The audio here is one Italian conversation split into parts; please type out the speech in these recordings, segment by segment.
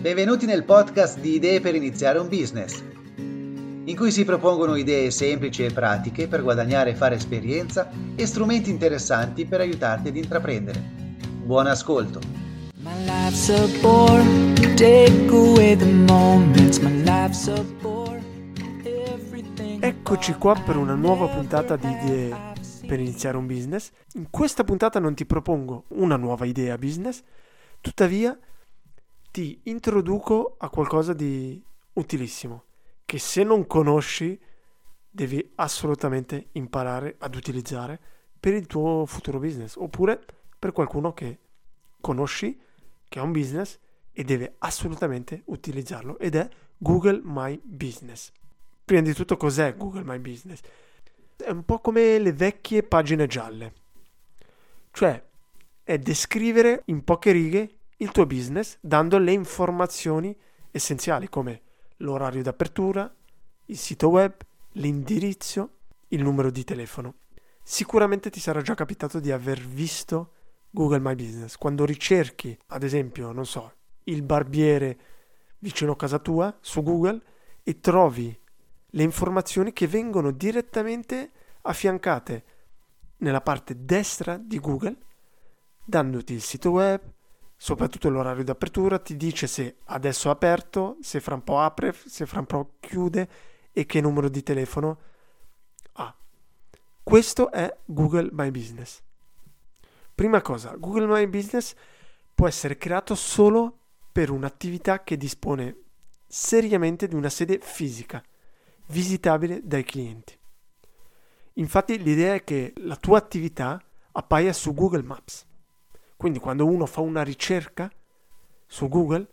Benvenuti nel podcast di Idee per iniziare un business, in cui si propongono idee semplici e pratiche per guadagnare e fare esperienza e strumenti interessanti per aiutarti ad intraprendere. Buon ascolto! Eccoci qua per una nuova puntata di Idee per iniziare un business. In questa puntata non ti propongo una nuova idea business, tuttavia ti introduco a qualcosa di utilissimo che se non conosci devi assolutamente imparare ad utilizzare per il tuo futuro business oppure per qualcuno che conosci che ha un business e deve assolutamente utilizzarlo ed è Google My Business. Prima di tutto cos'è Google My Business? È un po' come le vecchie pagine gialle. Cioè è descrivere in poche righe il tuo business dando le informazioni essenziali come l'orario d'apertura, il sito web, l'indirizzo, il numero di telefono. Sicuramente ti sarà già capitato di aver visto Google My Business. Quando ricerchi, ad esempio, non so, il barbiere vicino a casa tua su Google e trovi le informazioni che vengono direttamente affiancate nella parte destra di Google, dandoti il sito web, soprattutto l'orario d'apertura, ti dice se adesso è aperto, se fra un po' apre, se fra un po' chiude e che numero di telefono ha. Questo è Google My Business. Prima cosa, Google My Business può essere creato solo per un'attività che dispone seriamente di una sede fisica, visitabile dai clienti. Infatti l'idea è che la tua attività appaia su Google Maps quindi quando uno fa una ricerca su Google,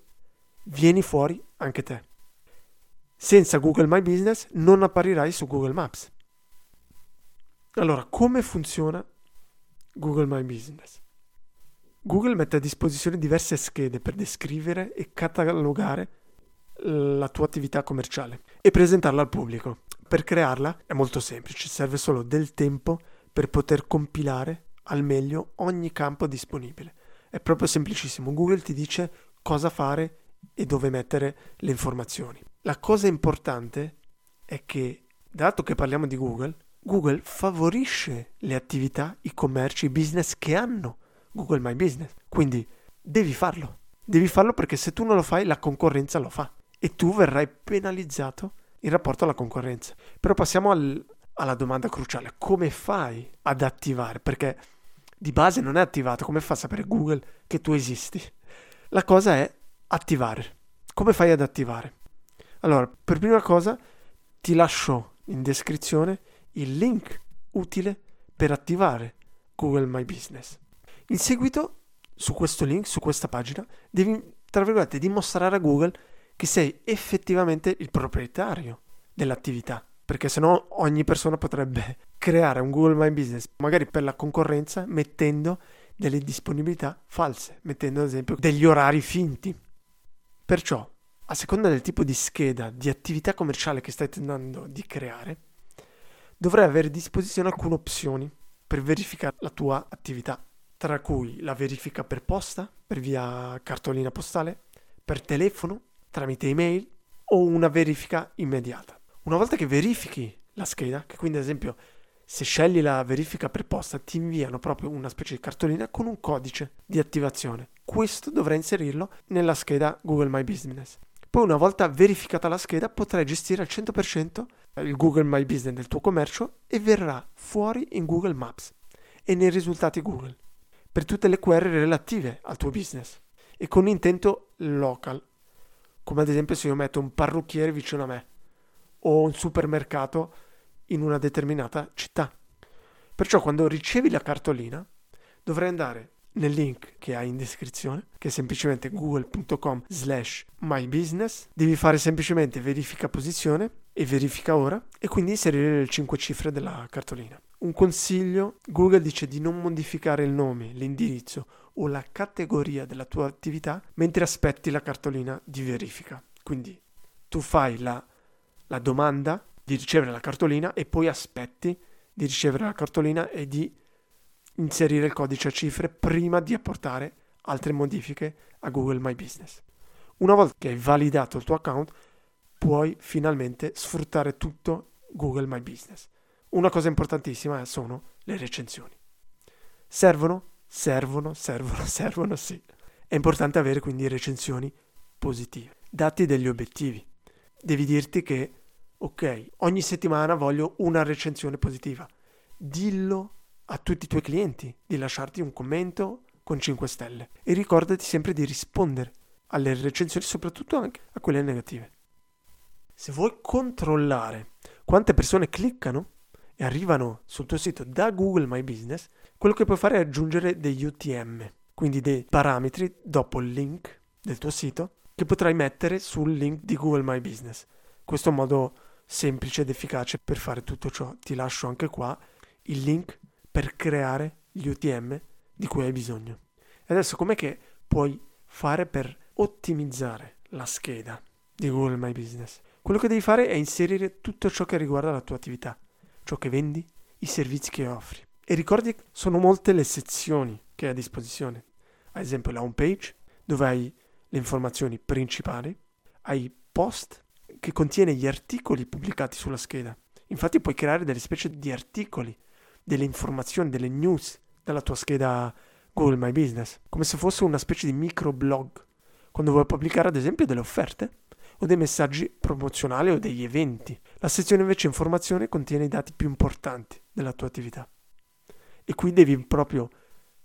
vieni fuori anche te. Senza Google My Business non apparirai su Google Maps. Allora, come funziona Google My Business? Google mette a disposizione diverse schede per descrivere e catalogare la tua attività commerciale e presentarla al pubblico. Per crearla è molto semplice, serve solo del tempo per poter compilare al meglio ogni campo disponibile. È proprio semplicissimo. Google ti dice cosa fare e dove mettere le informazioni. La cosa importante è che, dato che parliamo di Google, Google favorisce le attività, i commerci, i business che hanno Google My Business. Quindi devi farlo. Devi farlo perché se tu non lo fai, la concorrenza lo fa e tu verrai penalizzato in rapporto alla concorrenza. Però passiamo al, alla domanda cruciale: come fai ad attivare? Perché di base non è attivato, come fa a sapere Google che tu esisti? La cosa è attivare. Come fai ad attivare? Allora, per prima cosa ti lascio in descrizione il link utile per attivare Google My Business. In seguito, su questo link, su questa pagina, devi, tra virgolette, dimostrare a Google che sei effettivamente il proprietario dell'attività perché sennò ogni persona potrebbe creare un Google My Business, magari per la concorrenza, mettendo delle disponibilità false, mettendo ad esempio degli orari finti. Perciò, a seconda del tipo di scheda di attività commerciale che stai tentando di creare, dovrai avere a disposizione alcune opzioni per verificare la tua attività, tra cui la verifica per posta, per via cartolina postale, per telefono, tramite email o una verifica immediata. Una volta che verifichi la scheda, che quindi ad esempio se scegli la verifica per posta ti inviano proprio una specie di cartolina con un codice di attivazione. Questo dovrai inserirlo nella scheda Google My Business. Poi una volta verificata la scheda potrai gestire al 100% il Google My Business del tuo commercio e verrà fuori in Google Maps e nei risultati Google per tutte le query relative al tuo business e con intento local, come ad esempio se io metto un parrucchiere vicino a me o un supermercato in una determinata città. Perciò quando ricevi la cartolina dovrai andare nel link che hai in descrizione, che è semplicemente google.com slash mybusiness, devi fare semplicemente verifica posizione e verifica ora e quindi inserire le 5 cifre della cartolina. Un consiglio, Google dice di non modificare il nome, l'indirizzo o la categoria della tua attività mentre aspetti la cartolina di verifica. Quindi tu fai la la domanda di ricevere la cartolina e poi aspetti di ricevere la cartolina e di inserire il codice a cifre prima di apportare altre modifiche a Google My Business. Una volta che hai validato il tuo account, puoi finalmente sfruttare tutto Google My Business. Una cosa importantissima sono le recensioni. Servono? Servono, servono, servono, sì. È importante avere quindi recensioni positive. Dati degli obiettivi. Devi dirti che, ok, ogni settimana voglio una recensione positiva. Dillo a tutti i tuoi clienti di lasciarti un commento con 5 stelle e ricordati sempre di rispondere alle recensioni, soprattutto anche a quelle negative. Se vuoi controllare quante persone cliccano e arrivano sul tuo sito da Google My Business, quello che puoi fare è aggiungere degli UTM, quindi dei parametri dopo il link del tuo sito che potrai mettere sul link di Google My Business. Questo è un modo semplice ed efficace per fare tutto ciò. Ti lascio anche qua il link per creare gli UTM di cui hai bisogno. E adesso com'è che puoi fare per ottimizzare la scheda di Google My Business? Quello che devi fare è inserire tutto ciò che riguarda la tua attività, ciò che vendi, i servizi che offri. E ricordi che sono molte le sezioni che hai a disposizione. Ad esempio la home page, dove hai le informazioni principali, hai post che contiene gli articoli pubblicati sulla scheda. Infatti puoi creare delle specie di articoli, delle informazioni, delle news dalla tua scheda Google My Business, come se fosse una specie di microblog, quando vuoi pubblicare ad esempio delle offerte o dei messaggi promozionali o degli eventi. La sezione invece informazione contiene i dati più importanti della tua attività. E qui devi proprio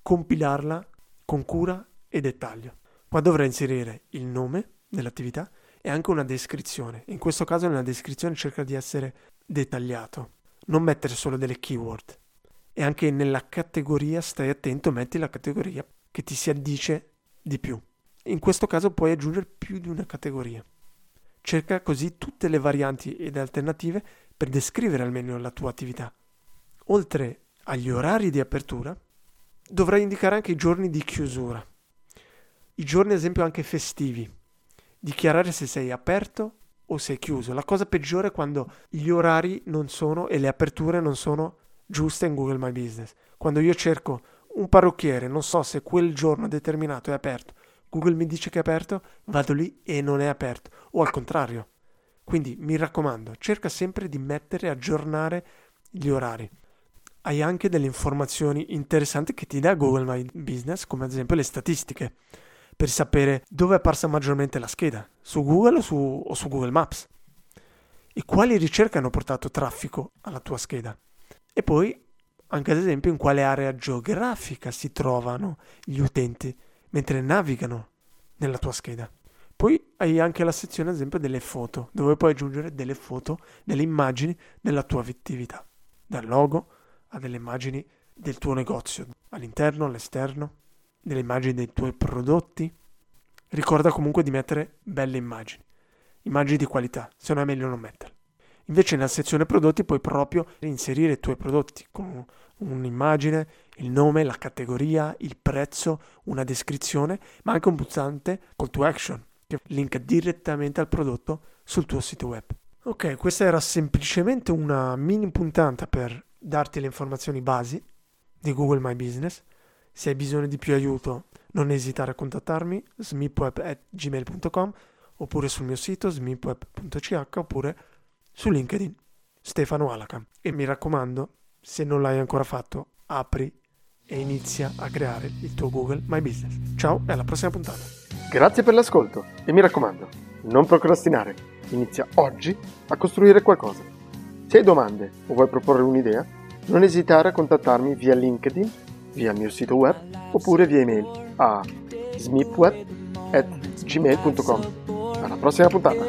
compilarla con cura e dettaglio. Qua dovrai inserire il nome dell'attività e anche una descrizione. In questo caso nella descrizione cerca di essere dettagliato, non mettere solo delle keyword. E anche nella categoria stai attento, metti la categoria che ti si addice di più. In questo caso puoi aggiungere più di una categoria. Cerca così tutte le varianti ed alternative per descrivere almeno la tua attività. Oltre agli orari di apertura, dovrai indicare anche i giorni di chiusura. I giorni, ad esempio, anche festivi. Dichiarare se sei aperto o sei chiuso. La cosa peggiore è quando gli orari non sono e le aperture non sono giuste in Google My Business. Quando io cerco un parrucchiere, non so se quel giorno determinato è aperto, Google mi dice che è aperto, vado lì e non è aperto, o al contrario. Quindi mi raccomando, cerca sempre di mettere e aggiornare gli orari. Hai anche delle informazioni interessanti che ti dà Google My Business, come ad esempio le statistiche, per sapere dove è apparsa maggiormente la scheda, su Google o su, o su Google Maps, e quali ricerche hanno portato traffico alla tua scheda. E poi anche ad esempio in quale area geografica si trovano gli utenti mentre navigano nella tua scheda. Poi hai anche la sezione, ad esempio, delle foto, dove puoi aggiungere delle foto, delle immagini della tua attività, dal logo a delle immagini del tuo negozio, all'interno, all'esterno, delle immagini dei tuoi prodotti. Ricorda comunque di mettere belle immagini, immagini di qualità, se no è meglio non metterle. Invece nella sezione prodotti puoi proprio inserire i tuoi prodotti con un'immagine, il nome, la categoria, il prezzo, una descrizione, ma anche un pulsante call to action che linka direttamente al prodotto sul tuo sito web. Ok, questa era semplicemente una mini puntata per darti le informazioni basi di Google My Business. Se hai bisogno di più aiuto, non esitare a contattarmi smipweb.gmail.com oppure sul mio sito smipweb.ch oppure su LinkedIn Stefano Alacam. E mi raccomando, se non l'hai ancora fatto, apri e inizia a creare il tuo Google My Business. Ciao e alla prossima puntata. Grazie per l'ascolto e mi raccomando, non procrastinare. Inizia oggi a costruire qualcosa. Se hai domande o vuoi proporre un'idea, non esitare a contattarmi via LinkedIn, via mio sito web oppure via email a smipweb.gmail.com. Alla prossima puntata!